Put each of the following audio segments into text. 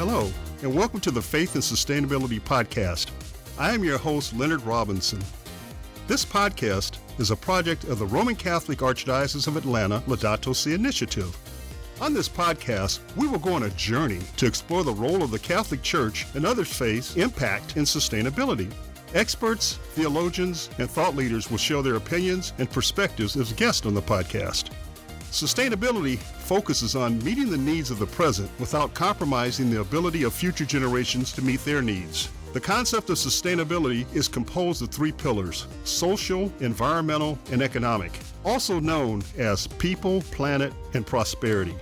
Hello, and welcome to the Faith and Sustainability Podcast. I am your host, Leonard Robinson. This podcast is a project of the Roman Catholic Archdiocese of Atlanta Laudato Si Initiative. On this podcast, we will go on a journey to explore the role of the Catholic Church and other faiths' impact in sustainability. Experts, theologians, and thought leaders will share their opinions and perspectives as guests on the podcast. Sustainability focuses on meeting the needs of the present without compromising the ability of future generations to meet their needs. The concept of sustainability is composed of three pillars social, environmental, and economic, also known as people, planet, and prosperity.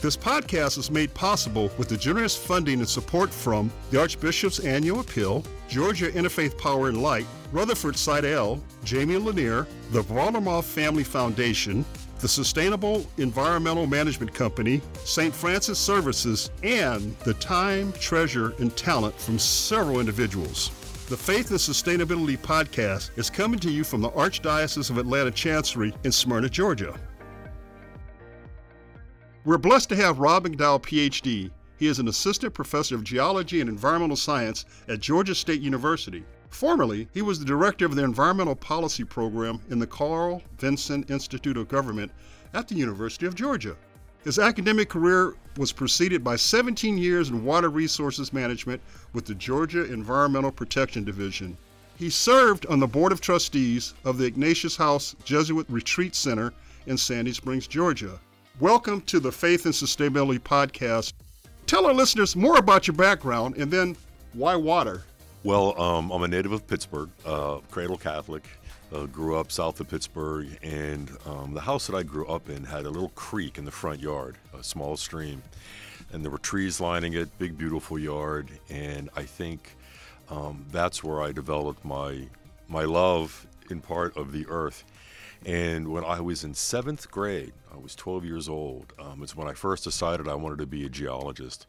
This podcast is made possible with the generous funding and support from the Archbishop's Annual Appeal, Georgia Interfaith Power and Light, Rutherford Seidel, Jamie Lanier, the Varlamov Family Foundation, the Sustainable Environmental Management Company, St. Francis Services, and the time, treasure, and talent from several individuals. The Faith and Sustainability Podcast is coming to you from the Archdiocese of Atlanta Chancery in Smyrna, Georgia. We're blessed to have Rob McDowell, PhD. He is an assistant professor of geology and environmental science at Georgia State University. Formerly, he was the director of the environmental policy program in the Carl Vinson Institute of Government at the University of Georgia. His academic career was preceded by 17 years in water resources management with the Georgia Environmental Protection Division. He served on the Board of Trustees of the Ignatius House Jesuit Retreat Center in Sandy Springs, Georgia. Welcome to the Faith and Sustainability Podcast. Tell our listeners more about your background and then why water? Well, um, I'm a native of Pittsburgh, uh, cradle Catholic. Uh, grew up south of Pittsburgh, and um, the house that I grew up in had a little creek in the front yard, a small stream, and there were trees lining it, big, beautiful yard. And I think um, that's where I developed my my love in part of the earth. And when I was in seventh grade, I was 12 years old. Um, it's when I first decided I wanted to be a geologist.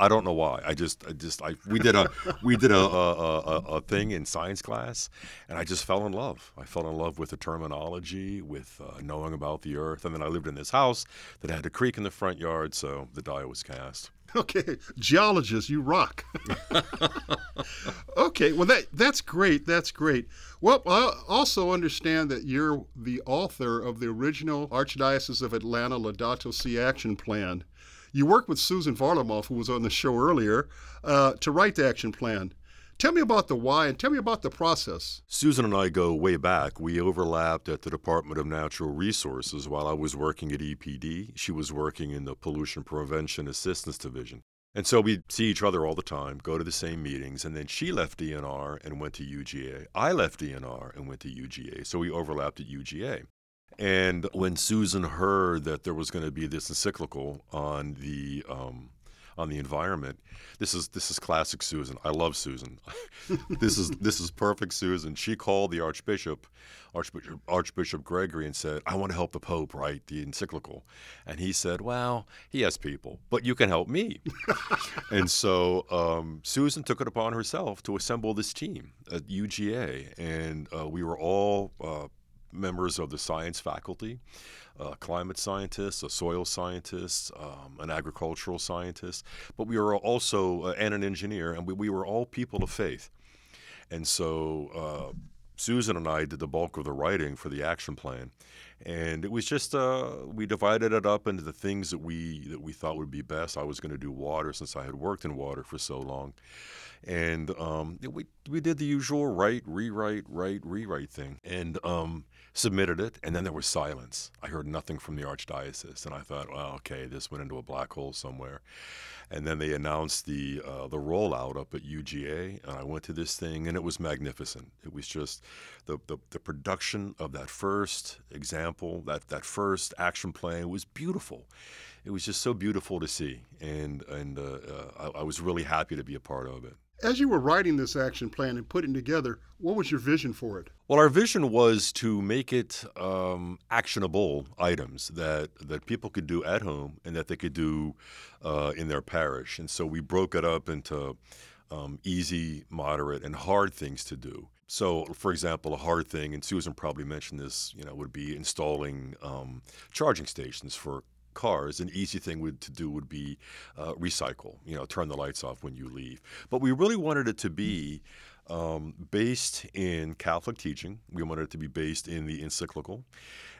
I don't know why. I just, I just, I we did a we did a a, a a, thing in science class, and I just fell in love. I fell in love with the terminology, with uh, knowing about the Earth, and then I lived in this house that had a creek in the front yard, so the die was cast. Okay, geologist, you rock. okay, well that that's great. That's great. Well, I also understand that you're the author of the original Archdiocese of Atlanta Laudato Si Action Plan. You worked with Susan Varlamov, who was on the show earlier, uh, to write the action plan. Tell me about the why and tell me about the process. Susan and I go way back. We overlapped at the Department of Natural Resources while I was working at EPD. She was working in the Pollution Prevention Assistance Division. And so we'd see each other all the time, go to the same meetings, and then she left DNR and went to UGA. I left DNR and went to UGA, so we overlapped at UGA. And when Susan heard that there was going to be this encyclical on the um, on the environment, this is this is classic Susan. I love Susan. this is this is perfect Susan. She called the Archbishop, Archbishop Archbishop Gregory, and said, "I want to help the Pope write the encyclical," and he said, "Well, he has people, but you can help me." and so um, Susan took it upon herself to assemble this team at UGA, and uh, we were all. Uh, members of the science faculty, uh, climate scientists, a soil scientist, um, an agricultural scientist, but we were also, uh, and an engineer, and we, we were all people of faith. And so uh, Susan and I did the bulk of the writing for the action plan. And it was just uh, we divided it up into the things that we that we thought would be best. I was going to do water since I had worked in water for so long, and um, we we did the usual write, rewrite, write, rewrite thing. And um, submitted it, and then there was silence. I heard nothing from the archdiocese, and I thought, well, okay, this went into a black hole somewhere. And then they announced the uh, the rollout up at UGA, and I went to this thing, and it was magnificent. It was just the, the, the production of that first example, that that first action plan was beautiful. It was just so beautiful to see, and and uh, uh, I, I was really happy to be a part of it. As you were writing this action plan and putting together, what was your vision for it? Well, our vision was to make it um, actionable items that, that people could do at home and that they could do uh, in their parish. And so we broke it up into um, easy, moderate, and hard things to do. So, for example, a hard thing, and Susan probably mentioned this, you know, would be installing um, charging stations for cars, an easy thing would, to do would be uh, recycle, you know, turn the lights off when you leave. But we really wanted it to be um, based in Catholic teaching. We wanted it to be based in the encyclical,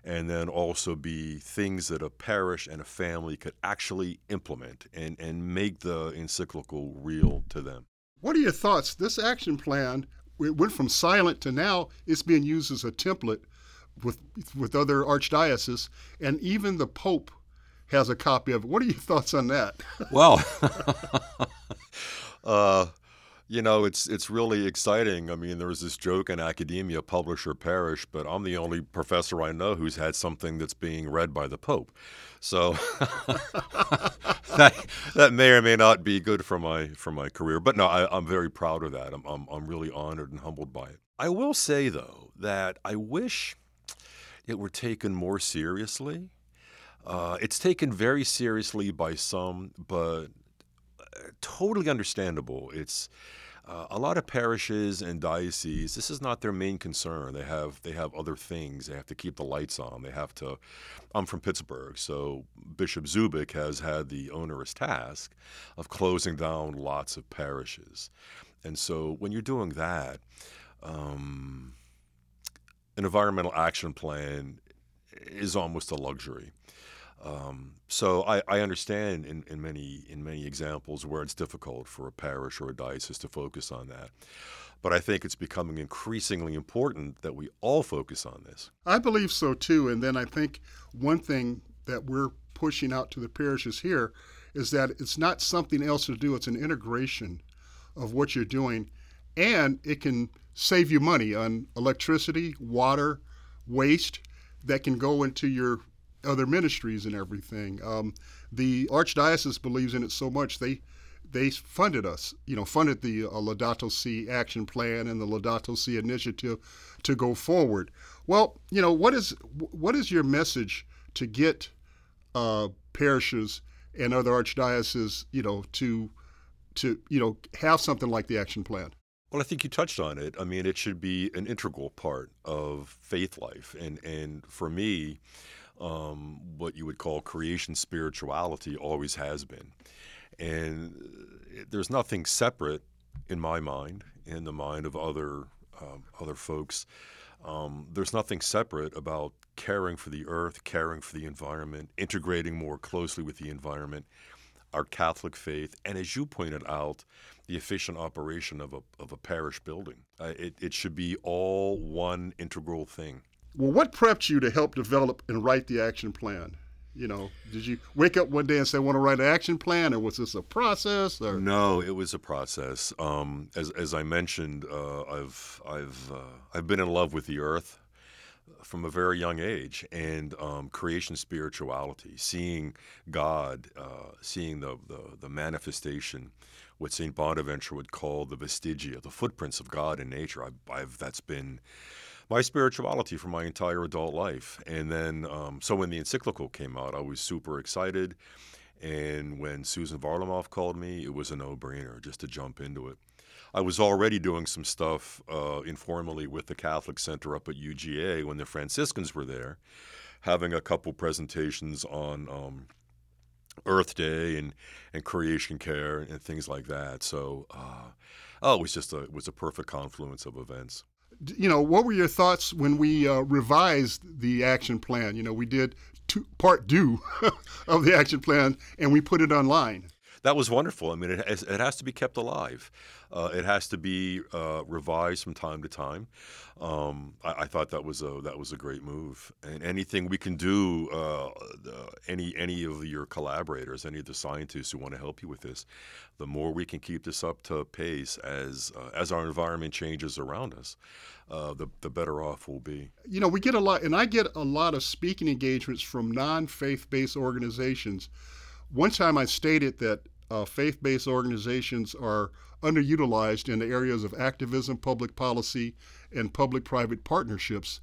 and then also be things that a parish and a family could actually implement and, and make the encyclical real to them. What are your thoughts? This action plan it went from silent to now it's being used as a template with with other archdioceses, and even the Pope has a copy of it. What are your thoughts on that? well, uh, you know, it's it's really exciting. I mean, there was this joke in academia, publish or perish, but I'm the only professor I know who's had something that's being read by the Pope. So that that may or may not be good for my for my career. But no, I, am very proud of that. I'm, I'm I'm really honored and humbled by it. I will say though that I wish it were taken more seriously. Uh, it's taken very seriously by some, but totally understandable. It's uh, a lot of parishes and dioceses. This is not their main concern. They have they have other things. They have to keep the lights on. They have to. I'm from Pittsburgh, so Bishop Zubik has had the onerous task of closing down lots of parishes, and so when you're doing that, um, an environmental action plan is almost a luxury. Um, so I, I understand in, in many in many examples where it's difficult for a parish or a diocese to focus on that. But I think it's becoming increasingly important that we all focus on this. I believe so too. And then I think one thing that we're pushing out to the parishes here is that it's not something else to do, it's an integration of what you're doing. And it can save you money on electricity, water, waste that can go into your other ministries and everything. Um, the archdiocese believes in it so much they they funded us, you know, funded the uh, Laudato Si action plan and the Laudato Si initiative to go forward. Well, you know, what is what is your message to get uh, parishes and other archdioceses, you know, to to you know have something like the action plan? Well, I think you touched on it. I mean, it should be an integral part of faith life, and and for me, um, what you would call creation spirituality always has been. And uh, there's nothing separate in my mind, in the mind of other um, other folks. Um, there's nothing separate about caring for the earth, caring for the environment, integrating more closely with the environment, our Catholic faith, and as you pointed out, the efficient operation of a, of a parish building. Uh, it, it should be all one integral thing. Well, what prepped you to help develop and write the action plan? You know, did you wake up one day and say, "I want to write an action plan," or was this a process? Or? No, it was a process. Um, as as I mentioned, uh, I've I've uh, I've been in love with the earth from a very young age, and um, creation spirituality, seeing God, uh, seeing the, the the manifestation, what Saint Bonaventure would call the vestigia, the footprints of God in nature. I've, I've that's been my spirituality for my entire adult life. And then, um, so when the encyclical came out, I was super excited. And when Susan Varlamov called me, it was a no brainer just to jump into it. I was already doing some stuff uh, informally with the Catholic Center up at UGA when the Franciscans were there, having a couple presentations on um, Earth Day and, and creation care and things like that. So, uh, oh, it was just a it was a perfect confluence of events you know, what were your thoughts when we uh, revised the action plan? You know, we did two, part two of the action plan and we put it online. That was wonderful. I mean, it has, it has to be kept alive. Uh, it has to be uh, revised from time to time. Um, I, I, thought that was a that was a great move. And anything we can do, uh, any any of your collaborators, any of the scientists who want to help you with this, the more we can keep this up to pace as uh, as our environment changes around us, uh, the the better off we'll be. You know, we get a lot, and I get a lot of speaking engagements from non faith based organizations. One time I stated that uh, faith based organizations are underutilized in the areas of activism, public policy, and public private partnerships.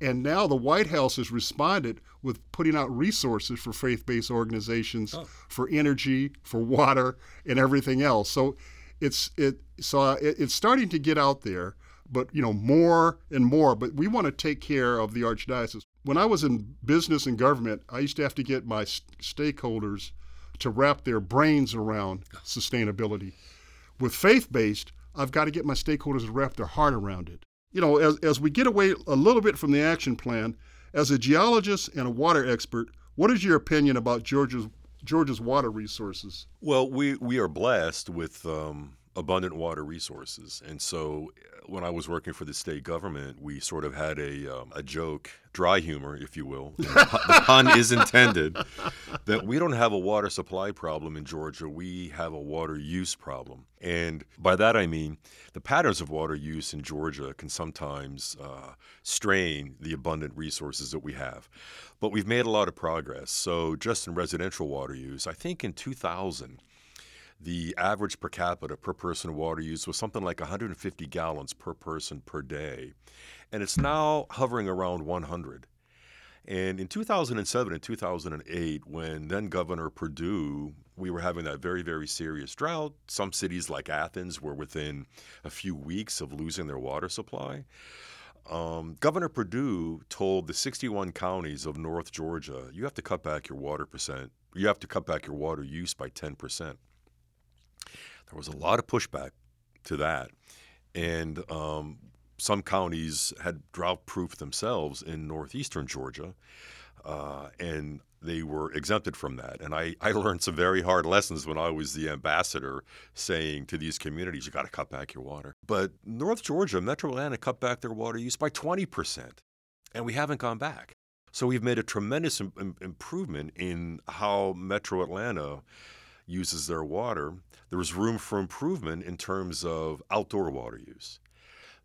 And now the White House has responded with putting out resources for faith based organizations oh. for energy, for water, and everything else. So it's it so it, it's starting to get out there, but you know more and more. But we want to take care of the archdiocese. when I was in business and government, I used to have to get my st- stakeholders to wrap their brains around sustainability. With faith based, I've got to get my stakeholders to wrap their heart around it. You know, as, as we get away a little bit from the action plan, as a geologist and a water expert, what is your opinion about Georgia's Georgia's water resources? Well, we, we are blessed with um, abundant water resources. And so uh, when I was working for the state government, we sort of had a, um, a joke, dry humor, if you will. the pun is intended that we don't have a water supply problem in Georgia. We have a water use problem. And by that I mean the patterns of water use in Georgia can sometimes uh, strain the abundant resources that we have. But we've made a lot of progress. So, just in residential water use, I think in 2000, the average per capita per person water use was something like 150 gallons per person per day. And it's now hovering around 100. And in 2007 and 2008, when then Governor Perdue, we were having that very, very serious drought. Some cities like Athens were within a few weeks of losing their water supply. Um, Governor Perdue told the 61 counties of North Georgia, you have to cut back your water percent, you have to cut back your water use by 10%. There was a lot of pushback to that. And um, some counties had drought proof themselves in northeastern Georgia. Uh, and they were exempted from that. And I, I learned some very hard lessons when I was the ambassador saying to these communities, you got to cut back your water. But North Georgia, Metro Atlanta cut back their water use by 20%. And we haven't gone back. So we've made a tremendous Im- improvement in how Metro Atlanta uses their water, there was room for improvement in terms of outdoor water use.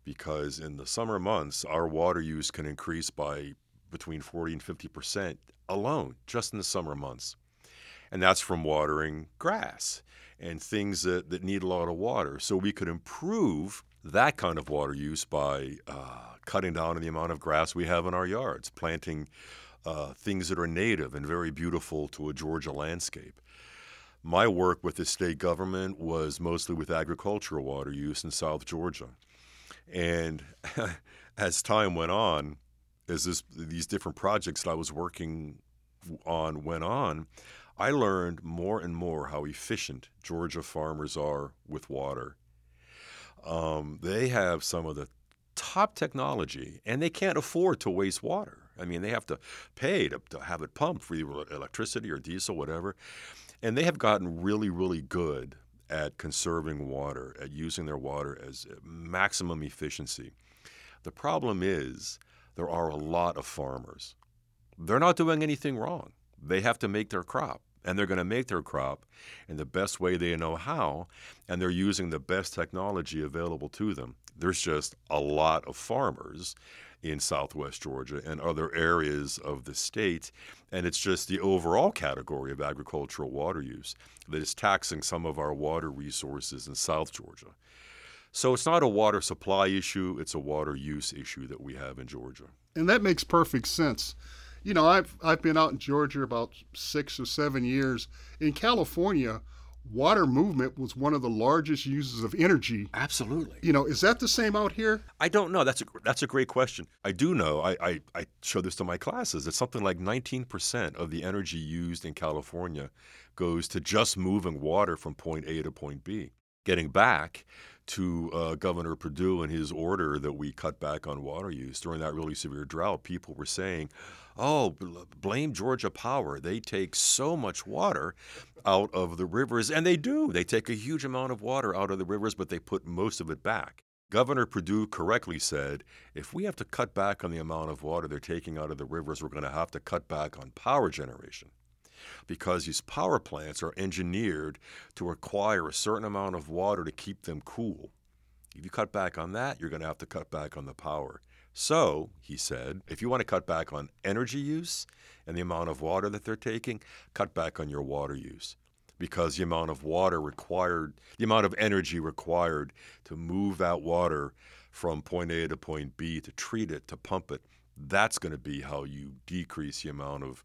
Because in the summer months, our water use can increase by between 40 and 50 percent alone, just in the summer months. And that's from watering grass and things that, that need a lot of water. So we could improve that kind of water use by uh, cutting down on the amount of grass we have in our yards, planting uh, things that are native and very beautiful to a Georgia landscape. My work with the state government was mostly with agricultural water use in South Georgia. And as time went on, as this, these different projects that I was working on went on, I learned more and more how efficient Georgia farmers are with water. Um, they have some of the top technology, and they can't afford to waste water. I mean, they have to pay to, to have it pumped for either electricity or diesel, whatever. And they have gotten really, really good at conserving water, at using their water as maximum efficiency. The problem is there are a lot of farmers. They're not doing anything wrong. They have to make their crop, and they're going to make their crop in the best way they know how, and they're using the best technology available to them. There's just a lot of farmers in southwest Georgia and other areas of the state. And it's just the overall category of agricultural water use that is taxing some of our water resources in South Georgia. So it's not a water supply issue, it's a water use issue that we have in Georgia. And that makes perfect sense. You know, I've, I've been out in Georgia about six or seven years. In California, water movement was one of the largest uses of energy. Absolutely. You know, is that the same out here? I don't know. That's a that's a great question. I do know. I I, I show this to my classes. It's something like 19% of the energy used in California goes to just moving water from point A to point B. Getting back to uh, Governor Perdue and his order that we cut back on water use during that really severe drought, people were saying, oh, blame Georgia Power. They take so much water out of the rivers, and they do. They take a huge amount of water out of the rivers, but they put most of it back. Governor Perdue correctly said if we have to cut back on the amount of water they're taking out of the rivers, we're going to have to cut back on power generation because these power plants are engineered to require a certain amount of water to keep them cool. If you cut back on that, you're going to have to cut back on the power. So, he said, if you want to cut back on energy use and the amount of water that they're taking, cut back on your water use because the amount of water required, the amount of energy required to move that water from point A to point B, to treat it, to pump it, that's going to be how you decrease the amount of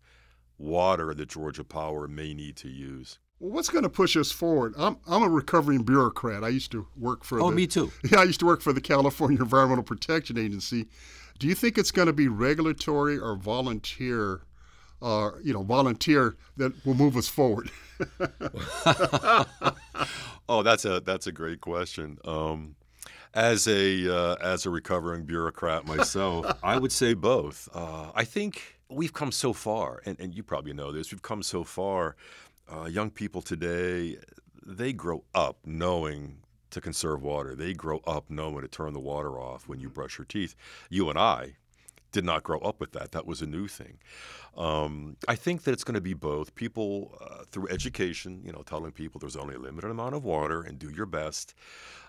water that Georgia Power may need to use. Well, what's going to push us forward? I'm, I'm a recovering bureaucrat. I used to work for. Oh, the, me too. Yeah, I used to work for the California Environmental Protection Agency. Do you think it's going to be regulatory or volunteer? Uh, you know, volunteer that will move us forward. oh, that's a that's a great question. Um, as a uh, as a recovering bureaucrat myself, I would say both. Uh, I think we've come so far, and, and you probably know this. We've come so far. Uh, young people today, they grow up knowing to conserve water. They grow up knowing to turn the water off when you brush your teeth. You and I did not grow up with that. That was a new thing. Um, I think that it's going to be both. People, uh, through education, you know, telling people there's only a limited amount of water and do your best.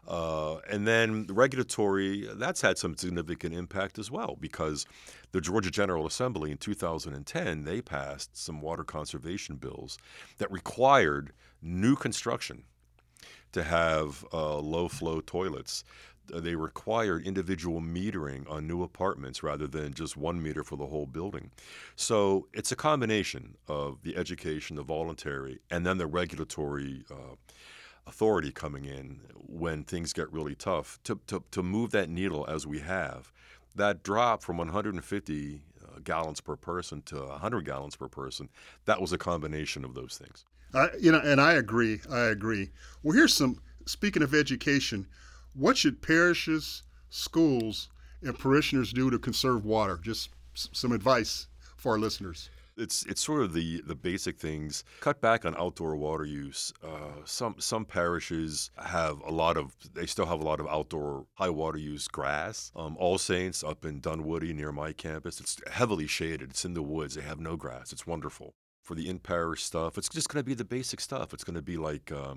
Uh, and then regulatory, that's had some significant impact as well because the Georgia General Assembly in 2010, they passed some water conservation bills that required new construction to have uh, low flow toilets they required individual metering on new apartments rather than just one meter for the whole building. So it's a combination of the education, the voluntary, and then the regulatory uh, authority coming in when things get really tough to, to, to move that needle as we have. That drop from 150 uh, gallons per person to 100 gallons per person, that was a combination of those things. You know, and I agree. I agree. Well, here's some. Speaking of education, what should parishes, schools, and parishioners do to conserve water? Just some advice for our listeners. It's it's sort of the the basic things. Cut back on outdoor water use. Uh, some some parishes have a lot of they still have a lot of outdoor high water use grass. Um, All Saints up in Dunwoody near my campus, it's heavily shaded. It's in the woods. They have no grass. It's wonderful for the in parish stuff. It's just going to be the basic stuff. It's going to be like uh,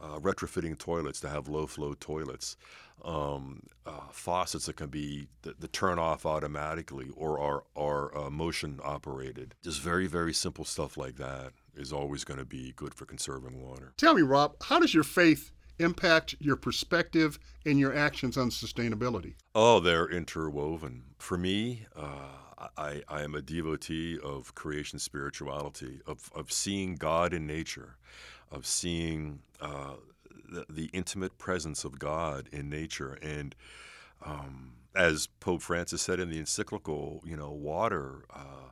uh, retrofitting toilets to have low flow toilets, um, uh, faucets that can be the, the, turn off automatically or are, are uh, motion operated. Just very, very simple stuff like that is always going to be good for conserving water. Tell me, Rob, how does your faith impact your perspective and your actions on sustainability? Oh, they're interwoven. For me, uh, I, I am a devotee of creation spirituality, of, of seeing God in nature, of seeing uh, the, the, intimate presence of God in nature. And um, as Pope Francis said in the encyclical, you know, water, uh,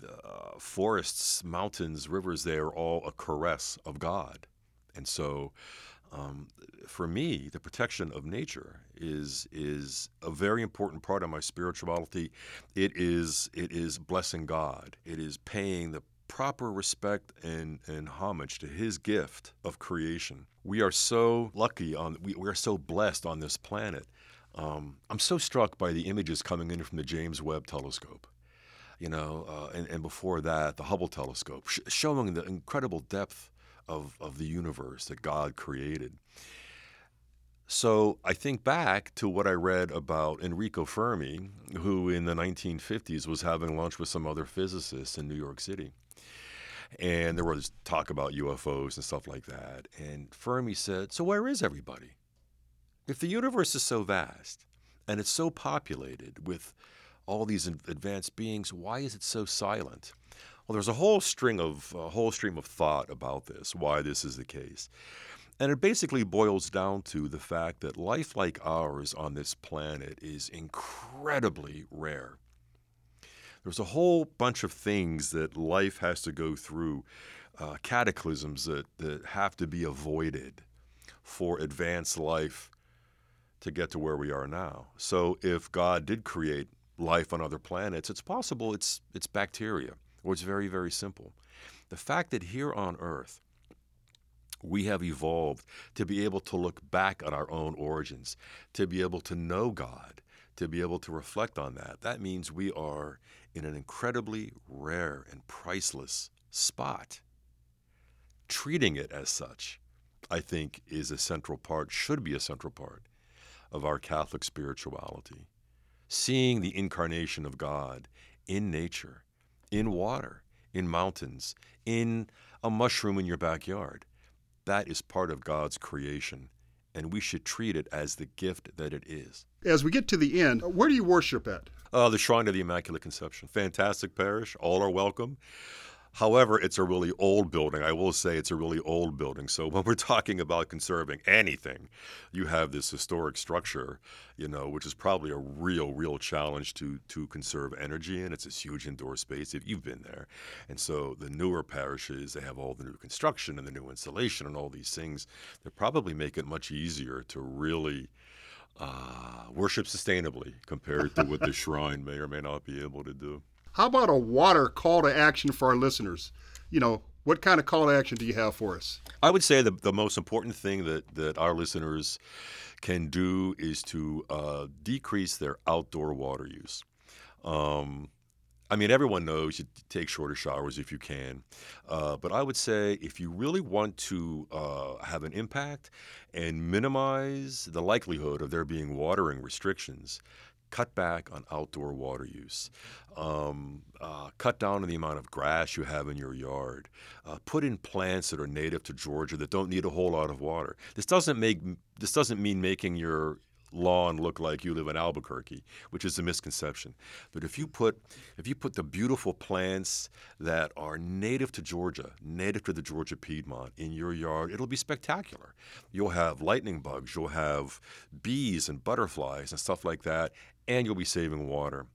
the, uh, forests, mountains, rivers, they are all a caress of God. And so um, for me, the protection of nature is is a very important part of my spirituality. It is it is blessing God. It is paying the proper respect and, and homage to his gift of creation. We are so lucky on we, we are so blessed on this planet. Um, I'm so struck by the images coming in from the James Webb telescope you know, uh, and, and before that, the Hubble telescope, sh- showing the incredible depth of, of the universe that God created. So I think back to what I read about Enrico Fermi, who in the 1950s was having lunch with some other physicists in New York City. And there was talk about UFOs and stuff like that. And Fermi said, So where is everybody? If the universe is so vast and it's so populated with all these advanced beings, why is it so silent? Well, there's a whole string of a whole stream of thought about this, why this is the case. And it basically boils down to the fact that life like ours on this planet is incredibly rare. There's a whole bunch of things that life has to go through, uh, cataclysms that, that have to be avoided for advanced life to get to where we are now. So if God did create life on other planets, it's possible it's, it's bacteria or it's very, very simple. The fact that here on Earth, we have evolved to be able to look back at our own origins, to be able to know God, to be able to reflect on that. That means we are in an incredibly rare and priceless spot. Treating it as such, I think, is a central part, should be a central part of our Catholic spirituality. Seeing the incarnation of God in nature in water, in mountains, in a mushroom in your backyard. That is part of God's creation, and we should treat it as the gift that it is. As we get to the end, where do you worship at? Uh, the Shrine of the Immaculate Conception. Fantastic parish. All are welcome. However, it's a really old building. I will say it's a really old building. So when we're talking about conserving anything, you have this historic structure, you know, which is probably a real, real challenge to to conserve energy in. It's this huge indoor space if you've been there. And so the newer parishes, they have all the new construction and the new insulation and all these things. They probably make it much easier to really uh, worship sustainably compared to what the shrine may or may not be able to do. How about a water call to action for our listeners? You know, what kind of call to action do you have for us? I would say the, the most important thing that, that our listeners can do is to uh, decrease their outdoor water use. Um, I mean, everyone knows you take shorter showers if you can. Uh, but I would say if you really want to uh, have an impact and minimize the likelihood of there being watering restrictions, cut back on outdoor water use. Um, uh, cut down on the amount of grass you have in your yard. Uh, put in plants that are native to Georgia that don't need a whole lot of water. This doesn't make this doesn't mean making your lawn look like you live in Albuquerque, which is a misconception. But if you put if you put the beautiful plants that are native to Georgia, native to the Georgia Piedmont in your yard, it'll be spectacular. You'll have lightning bugs, you'll have bees and butterflies and stuff like that, and you'll be saving water,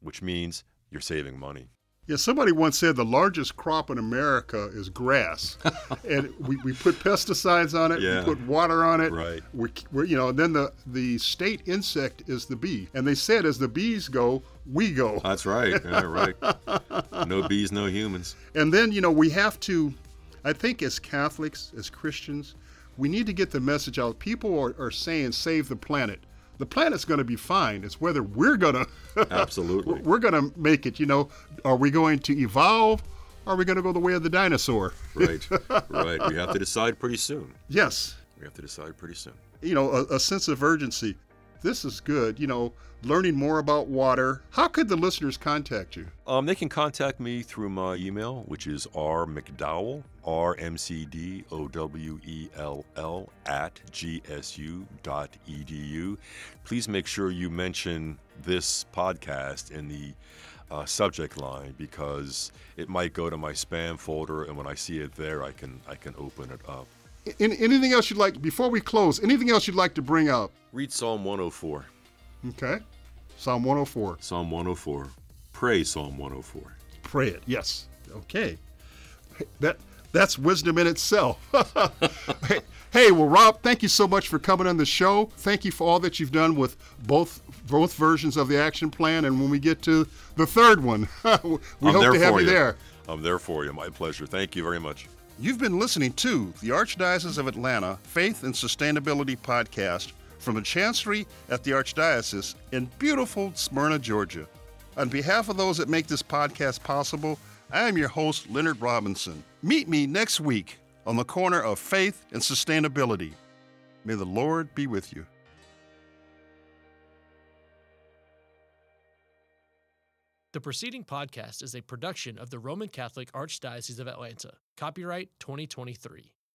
which means you're saving money. Yeah, somebody once said the largest crop in America is grass, and we, we put pesticides on it, Yeah. we put water on it, Right. We, we're, you know, and then the the state insect is the bee, and they said as the bees go, we go, That's right. Yeah, right. no bees, no humans. and then you know we have to, I think as Catholics, as Christians, we need to get the message out. People are, are saying save the planet. The planet's going to be fine. It's whether we're going to Absolutely. we're going to make it. You know, are we going to evolve? Or are we going to go the way of the dinosaur? Right. Right. We have to decide pretty soon. Yes. We have to decide pretty soon. You know, a, a sense of urgency. This is good. You know, learning more about water. How could the listeners contact you? Um, they can contact me through my email, which is rmcdowell, R M C D O W E L L, at gsu.edu. Please make sure you mention this podcast in the uh, subject line because it might go to my spam folder, and when I see it there, I can I can open it up. An- anything else you'd like, before we close, anything else you'd like to bring up? Read Psalm 104. Okay. Psalm 104. Psalm 104. Pray Psalm 104. Pray it. Yes. Okay. That that's wisdom in itself. hey, hey, well, Rob, thank you so much for coming on the show. Thank you for all that you've done with both both versions of the action plan. And when we get to the third one, we I'm hope to have for you there. I'm there for you. My pleasure. Thank you very much. You've been listening to the Archdiocese of Atlanta Faith and Sustainability Podcast from the Chancery at the Archdiocese in beautiful Smyrna, Georgia. On behalf of those that make this podcast possible, I am your host, Leonard Robinson. Meet me next week on the corner of faith and sustainability. May the Lord be with you. The preceding podcast is a production of the Roman Catholic Archdiocese of Atlanta. Copyright 2023.